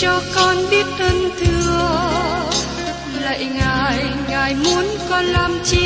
cho con biết ơn thưa. Lạy ngài ngài muốn con làm chi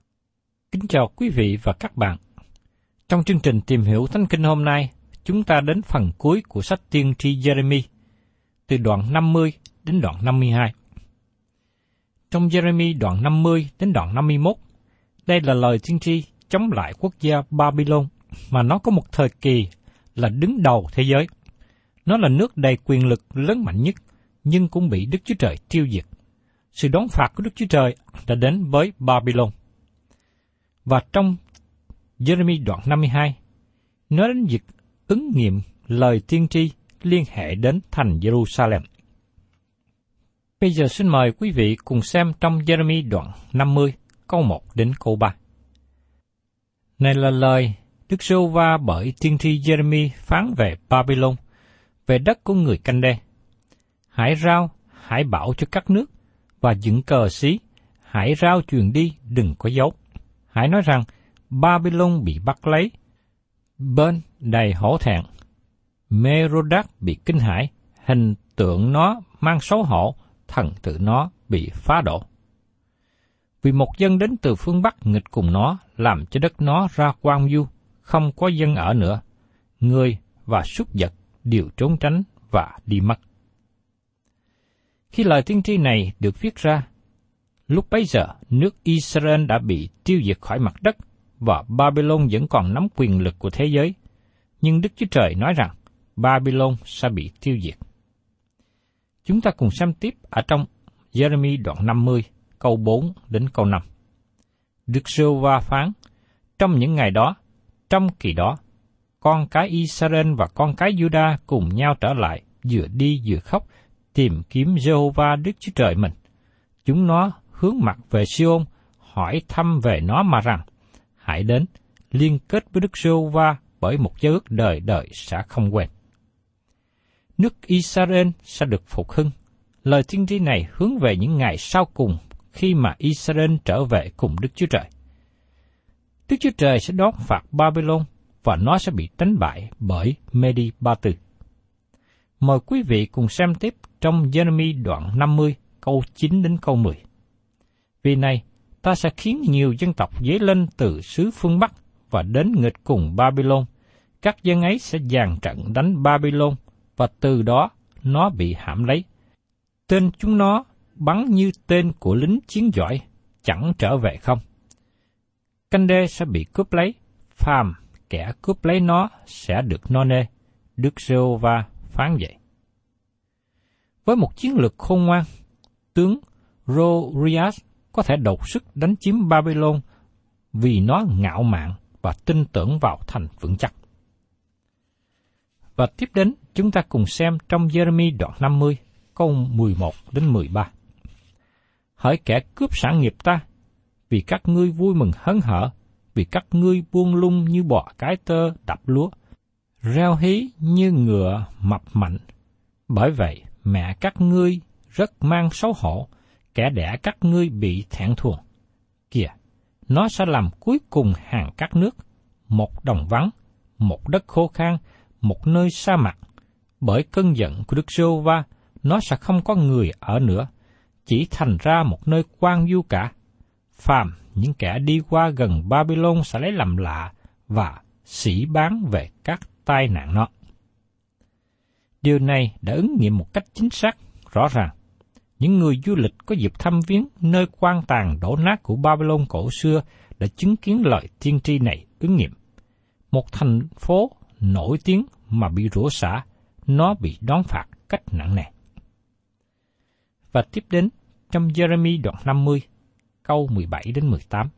Kính chào quý vị và các bạn. Trong chương trình tìm hiểu Thánh Kinh hôm nay, chúng ta đến phần cuối của sách tiên tri Jeremy, từ đoạn 50 đến đoạn 52. Trong Jeremy đoạn 50 đến đoạn 51, đây là lời tiên tri chống lại quốc gia Babylon mà nó có một thời kỳ là đứng đầu thế giới. Nó là nước đầy quyền lực lớn mạnh nhất, nhưng cũng bị Đức Chúa Trời tiêu diệt. Sự đón phạt của Đức Chúa Trời đã đến với Babylon. Và trong Jeremy đoạn 52, nói đến việc ứng nghiệm lời tiên tri liên hệ đến thành Jerusalem. Bây giờ xin mời quý vị cùng xem trong Jeremy đoạn 50, câu 1 đến câu 3. Này là lời Đức Sô Va bởi tiên tri Jeremy phán về Babylon, về đất của người canh đe. Hãy rao, hãy bảo cho các nước, và dựng cờ xí, hãy rao truyền đi, đừng có dấu. Hãy nói rằng, Babylon bị bắt lấy, bên đầy hổ thẹn. Merodach bị kinh hãi, hình tượng nó mang xấu hổ, thần tự nó bị phá đổ. Vì một dân đến từ phương Bắc nghịch cùng nó, làm cho đất nó ra quang du, không có dân ở nữa. Người và súc vật đều trốn tránh và đi mất. Khi lời tiên tri này được viết ra, lúc bấy giờ nước Israel đã bị tiêu diệt khỏi mặt đất và Babylon vẫn còn nắm quyền lực của thế giới. Nhưng Đức Chúa Trời nói rằng Babylon sẽ bị tiêu diệt. Chúng ta cùng xem tiếp ở trong Jeremy đoạn 50, câu 4 đến câu 5. Đức Sô Va phán, trong những ngày đó, trong kỳ đó, con cái Israel và con cái Juda cùng nhau trở lại, vừa đi vừa khóc, tìm kiếm Jehovah Đức Chúa Trời mình. Chúng nó hướng mặt về Siôn, hỏi thăm về nó mà rằng, hãy đến, liên kết với Đức Jehovah bởi một giao ước đời đời sẽ không quên. Nước Israel sẽ được phục hưng. Lời tiên tri này hướng về những ngày sau cùng khi mà Israel trở về cùng Đức Chúa Trời. Đức Chúa Trời sẽ đón phạt Babylon và nó sẽ bị đánh bại bởi Medi Ba Tư. Mời quý vị cùng xem tiếp trong Jeremy đoạn 50 câu 9 đến câu 10. Vì này, ta sẽ khiến nhiều dân tộc dấy lên từ xứ phương Bắc và đến nghịch cùng Babylon. Các dân ấy sẽ dàn trận đánh Babylon và từ đó nó bị hãm lấy. Tên chúng nó bắn như tên của lính chiến giỏi, chẳng trở về không. Canh đê sẽ bị cướp lấy phàm kẻ cướp lấy nó sẽ được no nê. Đức giê va phán vậy. Với một chiến lược khôn ngoan, tướng Rorias có thể đột sức đánh chiếm Babylon vì nó ngạo mạn và tin tưởng vào thành vững chắc. Và tiếp đến, chúng ta cùng xem trong Jeremy đoạn 50, câu 11 đến 13. Hỡi kẻ cướp sản nghiệp ta, vì các ngươi vui mừng hớn hở, vì các ngươi buông lung như bò cái tơ đập lúa, reo hí như ngựa mập mạnh. Bởi vậy, mẹ các ngươi rất mang xấu hổ, kẻ đẻ các ngươi bị thẹn thuồng. Kìa, nó sẽ làm cuối cùng hàng các nước, một đồng vắng, một đất khô khan, một nơi sa mạc. Bởi cơn giận của Đức Sô Va, nó sẽ không có người ở nữa, chỉ thành ra một nơi quan du cả. Phàm, những kẻ đi qua gần Babylon sẽ lấy làm lạ và sĩ bán về các tai nạn nó. Điều này đã ứng nghiệm một cách chính xác, rõ ràng. Những người du lịch có dịp thăm viếng nơi quan tàn đổ nát của Babylon cổ xưa đã chứng kiến lời tiên tri này ứng nghiệm. Một thành phố nổi tiếng mà bị rủa xả, nó bị đón phạt cách nặng nề. Và tiếp đến, trong Jeremy đoạn 50, câu 17 đến 18.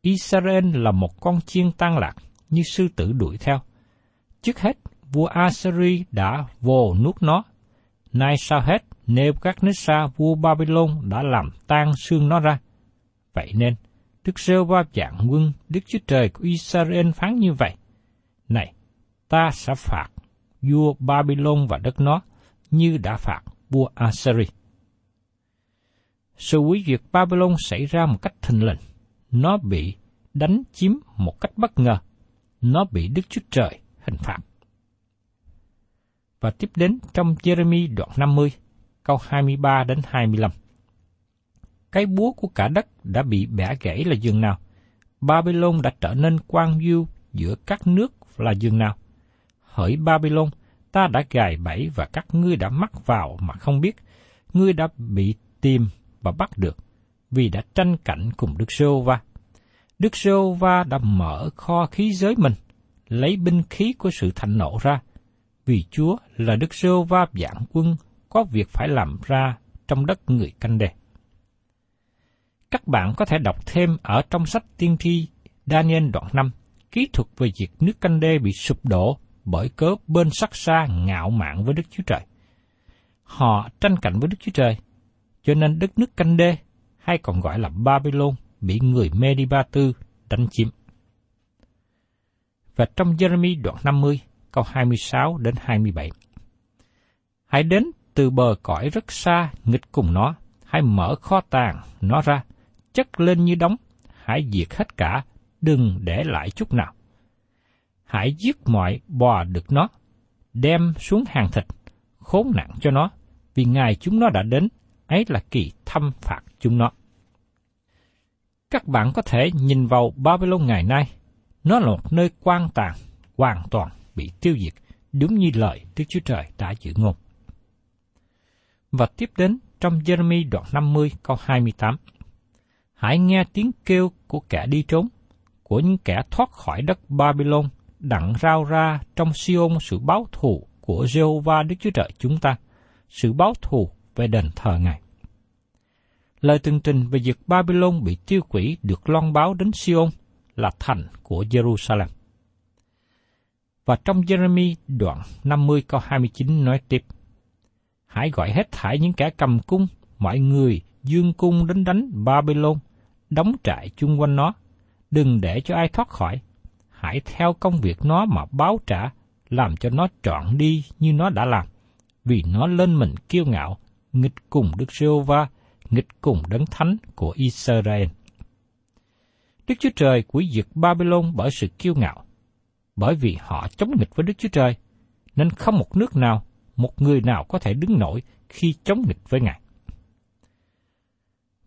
Israel là một con chiên tan lạc như sư tử đuổi theo. Trước hết, vua Assyri đã vô nuốt nó. Nay sao hết, nêu các nước xa vua Babylon đã làm tan xương nó ra. Vậy nên, Đức Sêu Va dạng quân Đức Chúa Trời của Israel phán như vậy. Này, ta sẽ phạt vua Babylon và đất nó như đã phạt vua Assyri. Sự quý diệt Babylon xảy ra một cách thình lình. Nó bị đánh chiếm một cách bất ngờ. Nó bị Đức Chúa Trời hình phạt. Và tiếp đến trong Jeremy đoạn 50, câu 23 đến 25. Cái búa của cả đất đã bị bẻ gãy là dường nào? Babylon đã trở nên quan du giữa các nước là dường nào? Hỡi Babylon, ta đã gài bẫy và các ngươi đã mắc vào mà không biết. Ngươi đã bị tìm và bắt được, vì đã tranh cạnh cùng Đức Sô Va. Đức Sô Va đã mở kho khí giới mình, lấy binh khí của sự thạnh nộ ra, vì Chúa là Đức Sơ Va Giảng quân có việc phải làm ra trong đất người canh đề. Các bạn có thể đọc thêm ở trong sách tiên tri Daniel đoạn 5, kỹ thuật về việc nước canh đê bị sụp đổ bởi cớ bên sắc xa ngạo mạn với Đức Chúa Trời. Họ tranh cạnh với Đức Chúa Trời, cho nên đất nước canh đê, hay còn gọi là Babylon, bị người Mediba Tư đánh chiếm. Và trong Jeremy đoạn 50, câu 26 đến 27. Hãy đến từ bờ cõi rất xa nghịch cùng nó, hãy mở kho tàng nó ra, chất lên như đóng, hãy diệt hết cả, đừng để lại chút nào. Hãy giết mọi bò được nó, đem xuống hàng thịt, khốn nạn cho nó, vì ngày chúng nó đã đến, ấy là kỳ thăm phạt chúng nó. Các bạn có thể nhìn vào Babylon ngày nay, nó là một nơi quan tàn, hoàn toàn bị tiêu diệt, đúng như lời Đức Chúa Trời đã dự ngôn. Và tiếp đến trong Jeremy đoạn 50 câu 28. Hãy nghe tiếng kêu của kẻ đi trốn, của những kẻ thoát khỏi đất Babylon, đặng rao ra trong Siôn sự báo thù của Jehovah Đức Chúa Trời chúng ta, sự báo thù về đền thờ Ngài. Lời tường trình về việc Babylon bị tiêu quỷ được loan báo đến Siôn là thành của Jerusalem. Và trong Jeremy đoạn 50 câu 29 nói tiếp, Hãy gọi hết thảy những kẻ cầm cung, mọi người dương cung đến đánh Babylon, đóng trại chung quanh nó, đừng để cho ai thoát khỏi. Hãy theo công việc nó mà báo trả, làm cho nó trọn đi như nó đã làm, vì nó lên mình kiêu ngạo, nghịch cùng Đức giê va nghịch cùng đấng thánh của Israel. Đức Chúa Trời quỷ diệt Babylon bởi sự kiêu ngạo, bởi vì họ chống nghịch với Đức Chúa Trời, nên không một nước nào, một người nào có thể đứng nổi khi chống nghịch với Ngài.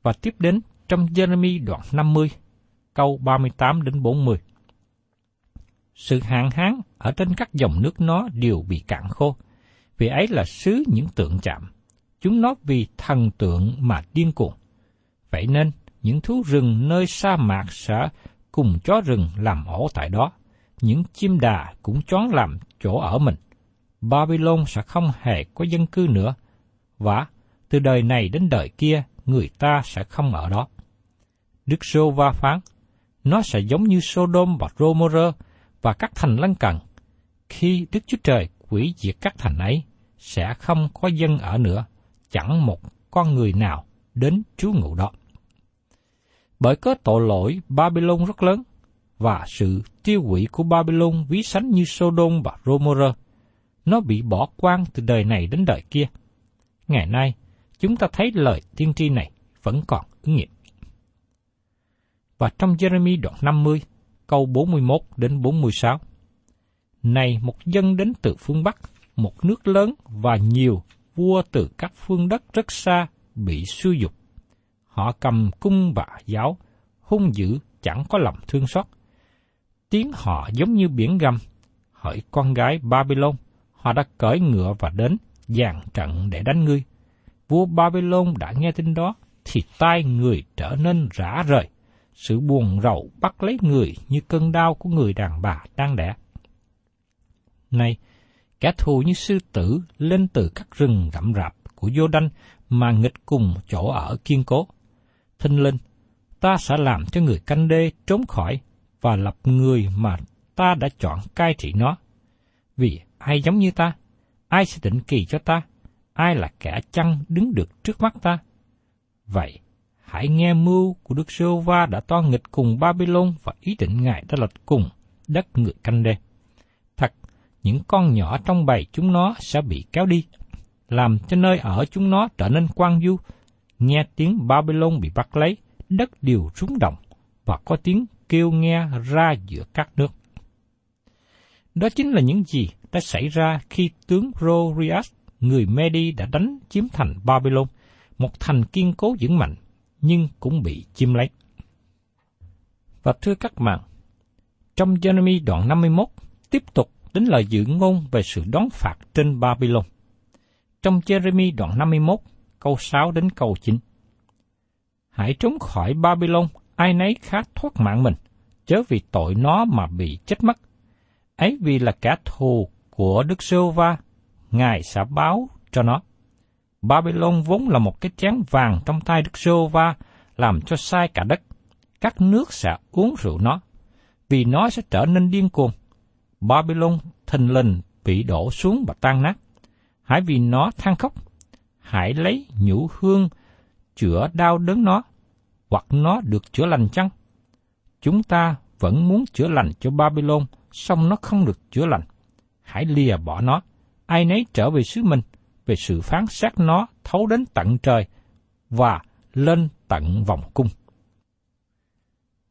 Và tiếp đến trong Jeremy đoạn 50, câu 38 đến 40. Sự hạn hán ở trên các dòng nước nó đều bị cạn khô, vì ấy là xứ những tượng chạm. Chúng nó vì thần tượng mà điên cuồng. Vậy nên, những thú rừng nơi sa mạc sẽ cùng chó rừng làm ổ tại đó, những chim đà cũng choáng làm chỗ ở mình. Babylon sẽ không hề có dân cư nữa, và từ đời này đến đời kia, người ta sẽ không ở đó. Đức Sô Va phán, nó sẽ giống như Sodom và Gomorrah và các thành lân cận. Khi Đức Chúa Trời quỷ diệt các thành ấy, sẽ không có dân ở nữa, chẳng một con người nào đến trú ngụ đó. Bởi có tội lỗi Babylon rất lớn, và sự tiêu hủy của Babylon ví sánh như Sodom và Gomorrah. Nó bị bỏ quang từ đời này đến đời kia. Ngày nay, chúng ta thấy lời tiên tri này vẫn còn ứng nghiệm. Và trong Jeremy đoạn 50, câu 41 đến 46. Này một dân đến từ phương Bắc, một nước lớn và nhiều vua từ các phương đất rất xa bị suy dục. Họ cầm cung và giáo, hung dữ chẳng có lòng thương xót. Tiếng họ giống như biển gầm. Hỡi con gái Babylon, họ đã cởi ngựa và đến dàn trận để đánh ngươi. Vua Babylon đã nghe tin đó, thì tai người trở nên rã rời. Sự buồn rầu bắt lấy người như cơn đau của người đàn bà đang đẻ. Này, kẻ thù như sư tử lên từ các rừng rậm rạp của vô đanh mà nghịch cùng chỗ ở kiên cố. Thinh linh, ta sẽ làm cho người canh đê trốn khỏi và lập người mà ta đã chọn cai trị nó. Vì ai giống như ta? Ai sẽ định kỳ cho ta? Ai là kẻ chăng đứng được trước mắt ta? Vậy, hãy nghe mưu của Đức Sô Va đã to nghịch cùng Babylon và ý định Ngài đã lật cùng đất người canh đê. Thật, những con nhỏ trong bầy chúng nó sẽ bị kéo đi, làm cho nơi ở chúng nó trở nên quang du. Nghe tiếng Babylon bị bắt lấy, đất đều rúng động, và có tiếng kêu nghe ra giữa các nước. Đó chính là những gì đã xảy ra khi tướng Rorias, người Medi đã đánh chiếm thành Babylon, một thành kiên cố vững mạnh, nhưng cũng bị chiếm lấy. Và thưa các bạn, trong Jeremy đoạn 51 tiếp tục đến lời dự ngôn về sự đón phạt trên Babylon. Trong Jeremy đoạn 51, câu 6 đến câu 9. Hãy trốn khỏi Babylon, ai nấy khá thoát mạng mình, chớ vì tội nó mà bị chết mất. Ấy vì là kẻ thù của Đức Sô Va, Ngài sẽ báo cho nó. Babylon vốn là một cái chén vàng trong tay Đức Sô Va, làm cho sai cả đất. Các nước sẽ uống rượu nó, vì nó sẽ trở nên điên cuồng. Babylon thình lình bị đổ xuống và tan nát. Hãy vì nó than khóc, hãy lấy nhũ hương chữa đau đớn nó, hoặc nó được chữa lành chăng? Chúng ta vẫn muốn chữa lành cho Babylon, song nó không được chữa lành. Hãy lìa bỏ nó, ai nấy trở về xứ mình, về sự phán xét nó thấu đến tận trời và lên tận vòng cung.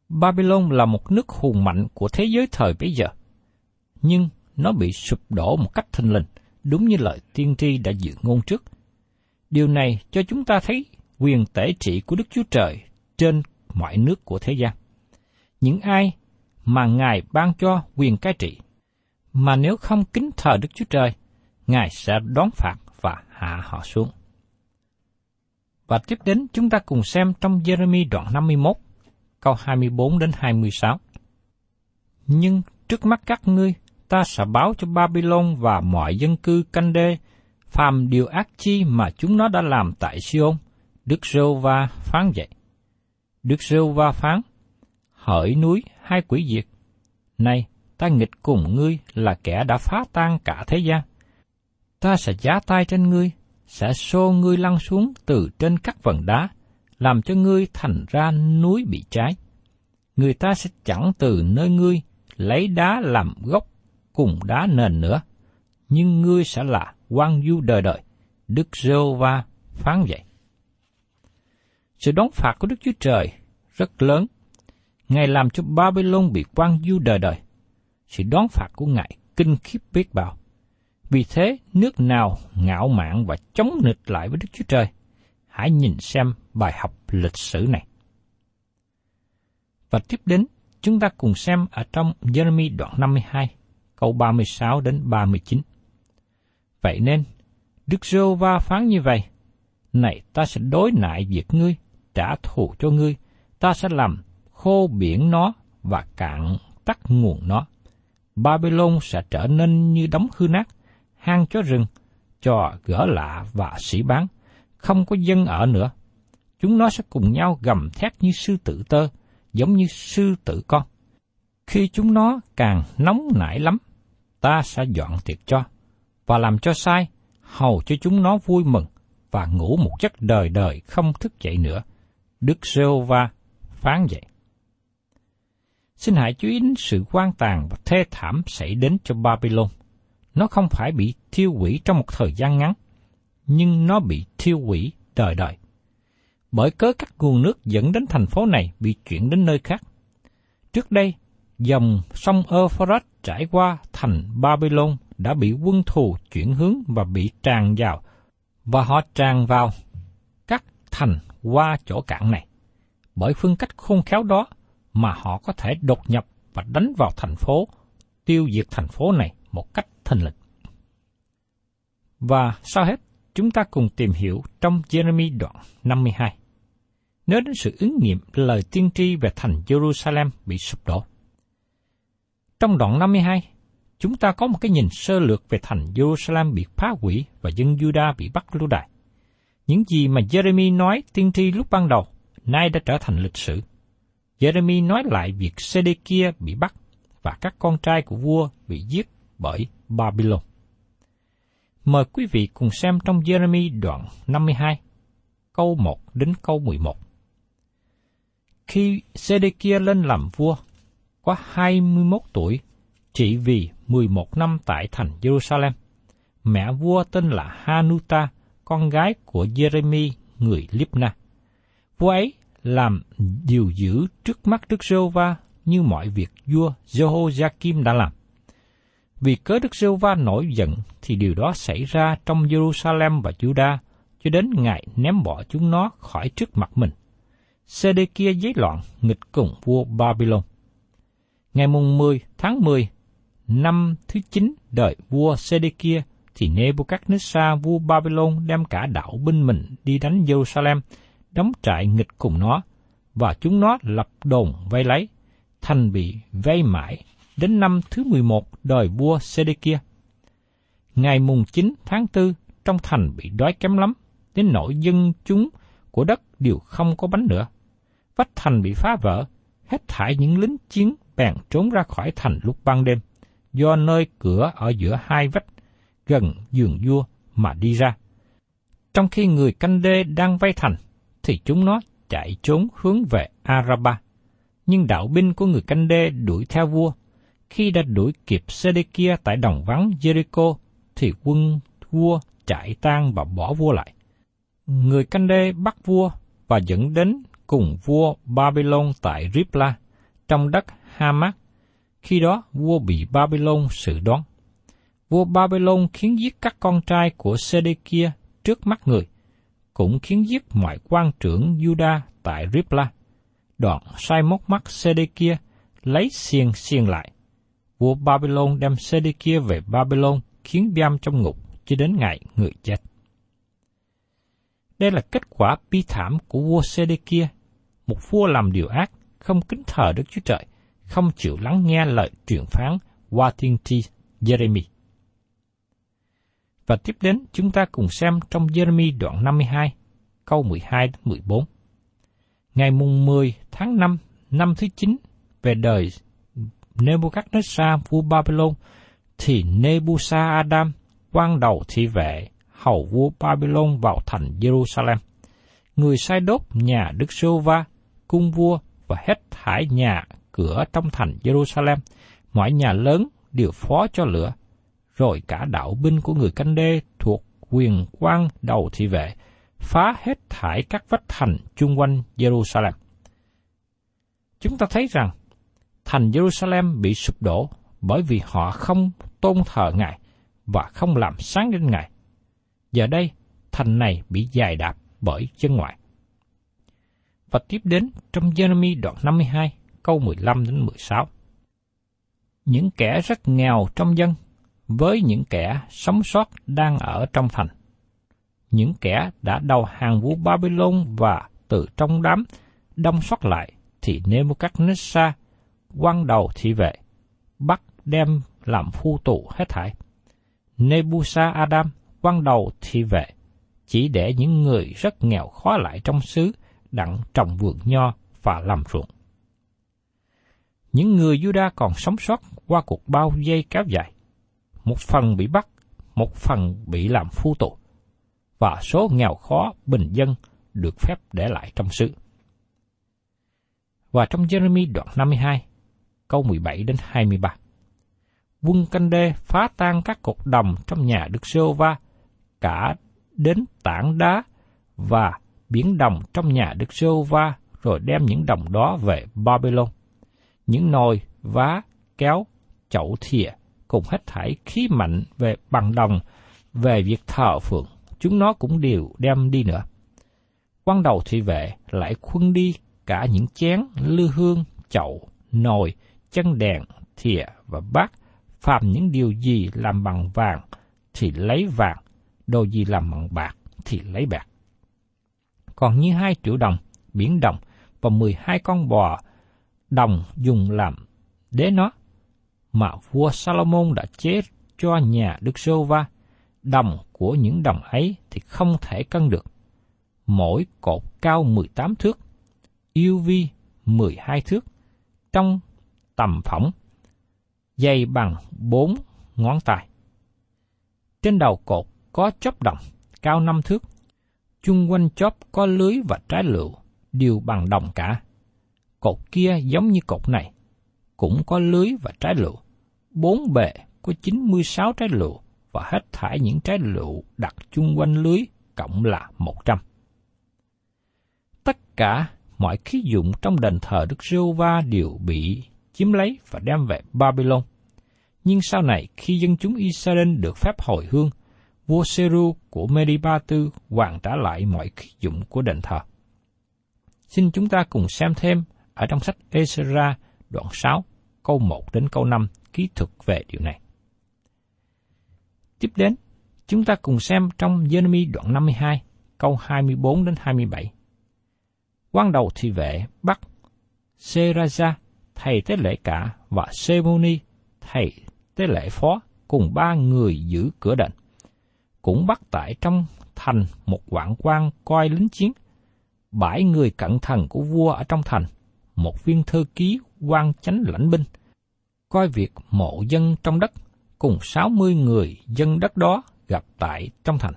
Babylon là một nước hùng mạnh của thế giới thời bấy giờ, nhưng nó bị sụp đổ một cách thình lình, đúng như lời tiên tri đã dự ngôn trước. Điều này cho chúng ta thấy quyền tể trị của Đức Chúa Trời trên mọi nước của thế gian. Những ai mà Ngài ban cho quyền cai trị, mà nếu không kính thờ Đức Chúa Trời, Ngài sẽ đón phạt và hạ họ xuống. Và tiếp đến chúng ta cùng xem trong Jeremy đoạn 51, câu 24 đến 26. Nhưng trước mắt các ngươi, ta sẽ báo cho Babylon và mọi dân cư canh đê, phàm điều ác chi mà chúng nó đã làm tại Siôn, Đức Rô Va phán dạy Đức Rêu Va phán, hỡi núi hai quỷ diệt, này ta nghịch cùng ngươi là kẻ đã phá tan cả thế gian. Ta sẽ giá tay trên ngươi, sẽ xô ngươi lăn xuống từ trên các vần đá, làm cho ngươi thành ra núi bị cháy. Người ta sẽ chẳng từ nơi ngươi lấy đá làm gốc cùng đá nền nữa, nhưng ngươi sẽ là quan du đời đời. Đức giê va phán vậy. Sự đón phạt của Đức Chúa Trời rất lớn. Ngài làm cho Babylon bị quan du đời đời. Sự đón phạt của Ngài kinh khiếp biết bao. Vì thế, nước nào ngạo mạn và chống nghịch lại với Đức Chúa Trời, hãy nhìn xem bài học lịch sử này. Và tiếp đến, chúng ta cùng xem ở trong Jeremy đoạn 52, câu 36 đến 39. Vậy nên, Đức Giô va phán như vậy, Này ta sẽ đối nại việc ngươi, trả thù cho ngươi, ta sẽ làm khô biển nó và cạn tắt nguồn nó. Babylon sẽ trở nên như đống hư nát, hang chó rừng, trò gỡ lạ và sĩ bán, không có dân ở nữa. Chúng nó sẽ cùng nhau gầm thét như sư tử tơ, giống như sư tử con. Khi chúng nó càng nóng nảy lắm, ta sẽ dọn tiệc cho, và làm cho sai, hầu cho chúng nó vui mừng, và ngủ một giấc đời đời không thức dậy nữa. Đức giê va phán vậy. Xin hãy chú ý đến sự quan tàn và thê thảm xảy đến cho Babylon. Nó không phải bị thiêu hủy trong một thời gian ngắn, nhưng nó bị thiêu hủy đời đời. Bởi cớ các nguồn nước dẫn đến thành phố này bị chuyển đến nơi khác. Trước đây, dòng sông Euphrates trải qua thành Babylon đã bị quân thù chuyển hướng và bị tràn vào, và họ tràn vào các thành qua chỗ cạn này. Bởi phương cách khôn khéo đó mà họ có thể đột nhập và đánh vào thành phố, tiêu diệt thành phố này một cách thình lình. Và sau hết, chúng ta cùng tìm hiểu trong Jeremy đoạn 52. Nhớ đến sự ứng nghiệm lời tiên tri về thành Jerusalem bị sụp đổ. Trong đoạn 52, chúng ta có một cái nhìn sơ lược về thành Jerusalem bị phá hủy và dân Juda bị bắt lưu đày. Những gì mà Jeremy nói tiên tri lúc ban đầu, nay đã trở thành lịch sử. Jeremy nói lại việc sê kia bị bắt và các con trai của vua bị giết bởi Babylon. Mời quý vị cùng xem trong Jeremy đoạn 52, câu 1 đến câu 11. Khi Sê-đê-kia lên làm vua, có 21 tuổi, chỉ vì 11 năm tại thành Jerusalem. Mẹ vua tên là Hanuta, con gái của Jeremy, người Libna. Vua ấy làm điều dữ trước mắt Đức giê va như mọi việc vua Jehoiakim đã làm. Vì cớ Đức giê va nổi giận thì điều đó xảy ra trong Jerusalem và Judah cho đến ngày ném bỏ chúng nó khỏi trước mặt mình. Sê kia giấy loạn nghịch cùng vua Babylon. Ngày mùng 10 tháng 10, năm thứ 9 đời vua sê kia thì Nebuchadnezzar vua Babylon đem cả đạo binh mình đi đánh Jerusalem đóng trại nghịch cùng nó, và chúng nó lập đồn vây lấy, thành bị vây mãi đến năm thứ 11 đời vua Sê-đê-kia. Ngày mùng 9 tháng 4, trong thành bị đói kém lắm, đến nỗi dân chúng của đất đều không có bánh nữa. Vách thành bị phá vỡ, hết thải những lính chiến bèn trốn ra khỏi thành lúc ban đêm, do nơi cửa ở giữa hai vách, gần giường vua mà đi ra. Trong khi người canh đê đang vây thành, thì chúng nó chạy trốn hướng về Araba. Nhưng đạo binh của người canh đê đuổi theo vua. Khi đã đuổi kịp Sê-đê-kia tại đồng vắng Jericho, thì quân vua chạy tan và bỏ vua lại. Người canh đê bắt vua và dẫn đến cùng vua Babylon tại Ripla, trong đất Hamat. Khi đó, vua bị Babylon xử đoán. Vua Babylon khiến giết các con trai của Sê-đê-kia trước mắt người – cũng khiến giết mọi quan trưởng Juda tại Ripla. Đoạn sai móc mắt Sê-đê-kia, lấy xiên xiên lại. Vua Babylon đem Sê-đê-kia về Babylon, khiến giam trong ngục cho đến ngày người chết. Đây là kết quả bi thảm của vua Sê-đê-kia, một vua làm điều ác, không kính thờ Đức Chúa Trời, không chịu lắng nghe lời truyền phán qua tiên tri Jeremy. Và tiếp đến chúng ta cùng xem trong Jeremy đoạn 52, câu 12 đến 14. Ngày mùng 10 tháng 5 năm thứ 9 về đời Nebuchadnezzar vua Babylon thì Nebuchadnezzar quan đầu thị vệ hầu vua Babylon vào thành Jerusalem. Người sai đốt nhà Đức Sô Va, cung vua và hết thải nhà cửa trong thành Jerusalem. Mọi nhà lớn đều phó cho lửa rồi cả đạo binh của người canh đê thuộc quyền quan đầu thị vệ, phá hết thải các vách thành chung quanh Jerusalem. Chúng ta thấy rằng, thành Jerusalem bị sụp đổ bởi vì họ không tôn thờ Ngài và không làm sáng đến Ngài. Giờ đây, thành này bị dài đạp bởi chân ngoại. Và tiếp đến trong Jeremy đoạn 52, câu 15 đến 16. Những kẻ rất nghèo trong dân với những kẻ sống sót đang ở trong thành. Những kẻ đã đầu hàng vua Babylon và từ trong đám đông sót lại thì Nebuchadnezzar quan đầu thị vệ, bắt đem làm phu tù hết thảy. Nebusa Adam, quan đầu thị vệ, chỉ để những người rất nghèo khó lại trong xứ đặng trồng vườn nho và làm ruộng. Những người Juda còn sống sót qua cuộc bao dây kéo dài. Một phần bị bắt, một phần bị làm phu tù, và số nghèo khó bình dân được phép để lại trong xứ. Và trong Jeremy đoạn 52, câu 17 đến 23. Quân canh đê phá tan các cột đồng trong nhà Đức Sô Va, cả đến tảng đá và biển đồng trong nhà Đức Sô Va, rồi đem những đồng đó về Babylon. Những nồi, vá, kéo, chậu thìa, cùng hết thảy khí mạnh về bằng đồng, về việc thờ phượng, chúng nó cũng đều đem đi nữa. Quan đầu thị vệ lại khuân đi cả những chén, lư hương, chậu, nồi, chân đèn, thìa và bát, phàm những điều gì làm bằng vàng thì lấy vàng, đồ gì làm bằng bạc thì lấy bạc. Còn như hai triệu đồng, biển đồng và mười hai con bò đồng dùng làm đế nó, mà vua Salomon đã chế cho nhà Đức Sô Va, đồng của những đồng ấy thì không thể cân được. Mỗi cột cao 18 thước, yêu vi 12 thước, trong tầm phỏng, dày bằng 4 ngón tay. Trên đầu cột có chóp đồng, cao 5 thước, chung quanh chóp có lưới và trái lựu, đều bằng đồng cả. Cột kia giống như cột này, cũng có lưới và trái lựu. Bốn bề có 96 trái lựu và hết thải những trái lựu đặt chung quanh lưới cộng là 100. Tất cả mọi khí dụng trong đền thờ Đức giê Va đều bị chiếm lấy và đem về Babylon. Nhưng sau này khi dân chúng Israel được phép hồi hương, vua Seru của Mediba Tư hoàn trả lại mọi khí dụng của đền thờ. Xin chúng ta cùng xem thêm ở trong sách Ezra đoạn 6 câu 1 đến câu 5 ký thuật về điều này. Tiếp đến, chúng ta cùng xem trong Jeremy đoạn 52 câu 24 đến 27. Quan đầu thị vệ bắt Seraja, thầy tế lễ cả và Semoni, thầy tế lễ phó cùng ba người giữ cửa đền. Cũng bắt tại trong thành một quảng quan coi lính chiến. Bảy người cận thần của vua ở trong thành, một viên thư ký quan chánh lãnh binh, coi việc mộ dân trong đất, cùng sáu mươi người dân đất đó gặp tại trong thành.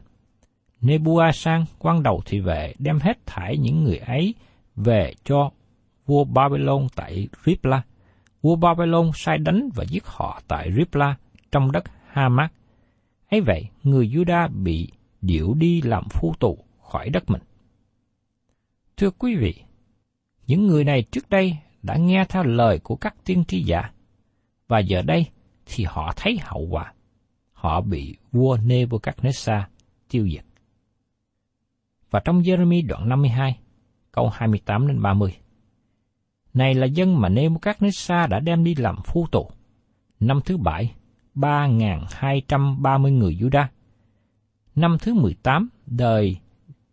Nebuasan quan đầu thị vệ đem hết thải những người ấy về cho vua Babylon tại Ripla. Vua Babylon sai đánh và giết họ tại Ripla trong đất Hamat. ấy vậy, người Juda bị điệu đi làm phu tù khỏi đất mình. Thưa quý vị, những người này trước đây đã nghe theo lời của các tiên tri giả, và giờ đây thì họ thấy hậu quả. Họ bị vua Nebuchadnezzar tiêu diệt. Và trong Jeremy đoạn 52, câu 28 đến 30. Này là dân mà Nebuchadnezzar đã đem đi làm phu tù. Năm thứ bảy, 3.230 người Juda. Năm thứ 18, đời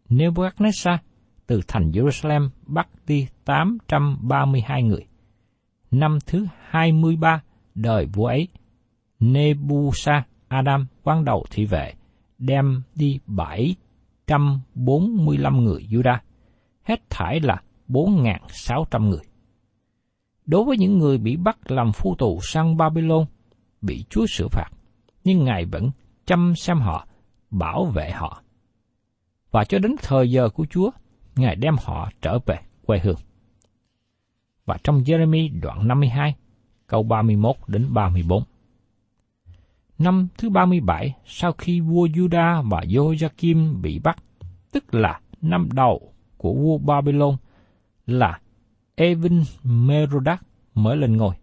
Nebuchadnezzar từ thành Jerusalem bắt đi 832 người. Năm thứ 23, đời vua ấy, Nebusa Adam quan đầu thị vệ đem đi 745 người Juda, hết thải là 4.600 người. Đối với những người bị bắt làm phu tù sang Babylon, bị Chúa xử phạt, nhưng Ngài vẫn chăm xem họ, bảo vệ họ. Và cho đến thời giờ của Chúa, Ngài đem họ trở về quê hương. Và trong Jeremy đoạn 52, câu 31 đến 34. Năm thứ 37 sau khi vua Juda và Joachim bị bắt, tức là năm đầu của vua Babylon là Evin Merodach mới lên ngôi.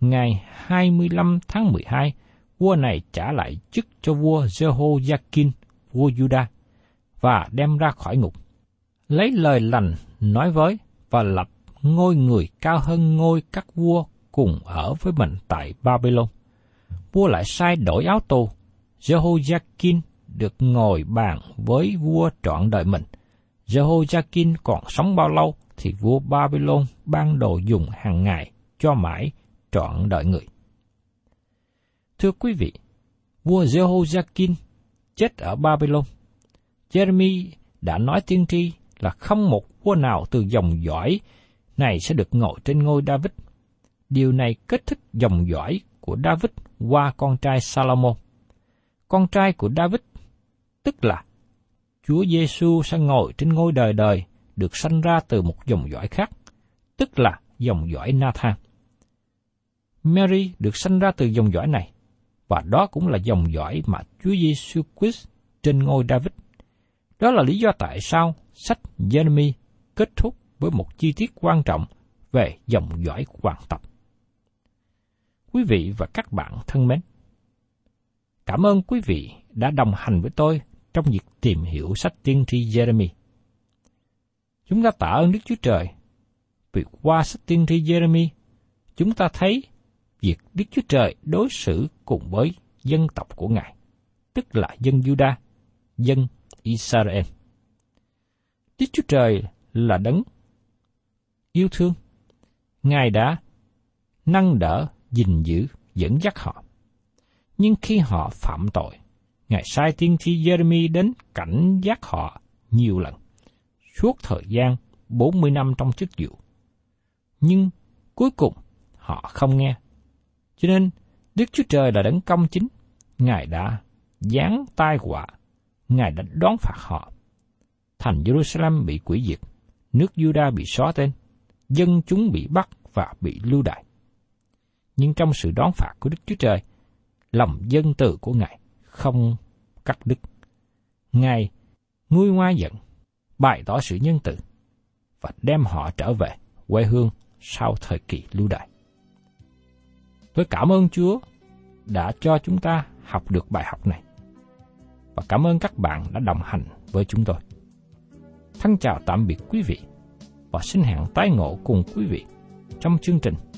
Ngày 25 tháng 12, vua này trả lại chức cho vua Jehoiakim, vua Juda, và đem ra khỏi ngục. Lấy lời lành nói với và lập ngôi người cao hơn ngôi các vua cùng ở với mình tại Babylon. Vua lại sai đổi áo tù. Jehoiakim được ngồi bàn với vua trọn đời mình. Jehoiakim còn sống bao lâu thì vua Babylon ban đồ dùng hàng ngày cho mãi trọn đời người. Thưa quý vị, vua Jehoiakim chết ở Babylon. Jeremy đã nói tiên tri là không một vua nào từ dòng dõi này sẽ được ngồi trên ngôi David. Điều này kết thúc dòng dõi của David qua con trai Salomon. Con trai của David, tức là Chúa Giêsu sẽ ngồi trên ngôi đời đời được sanh ra từ một dòng dõi khác, tức là dòng dõi Nathan. Mary được sanh ra từ dòng dõi này, và đó cũng là dòng dõi mà Chúa Giêsu Christ trên ngôi David. Đó là lý do tại sao sách Jeremy kết thúc với một chi tiết quan trọng về dòng dõi hoàng tộc. Quý vị và các bạn thân mến, cảm ơn quý vị đã đồng hành với tôi trong việc tìm hiểu sách tiên tri Jeremy. Chúng ta tạ ơn Đức Chúa Trời vì qua sách tiên tri Jeremy, chúng ta thấy việc Đức Chúa Trời đối xử cùng với dân tộc của Ngài, tức là dân Juda, dân Israel. Đức Chúa Trời là đấng yêu thương. Ngài đã nâng đỡ, gìn giữ, dẫn dắt họ. Nhưng khi họ phạm tội, Ngài sai tiên tri Jeremy đến cảnh giác họ nhiều lần, suốt thời gian 40 năm trong chức vụ. Nhưng cuối cùng họ không nghe. Cho nên Đức Chúa Trời là đấng công chính, Ngài đã giáng tai họa, Ngài đã đón phạt họ. Thành Jerusalem bị quỷ diệt, nước Juda bị xóa tên, dân chúng bị bắt và bị lưu đày. Nhưng trong sự đón phạt của Đức Chúa Trời, lòng dân từ của Ngài không cắt đứt. Ngài nguôi ngoa giận, bày tỏ sự nhân từ và đem họ trở về quê hương sau thời kỳ lưu đày. Tôi cảm ơn Chúa đã cho chúng ta học được bài học này. Và cảm ơn các bạn đã đồng hành với chúng tôi. Thân chào tạm biệt quý vị và xin hẹn tái ngộ cùng quý vị trong chương trình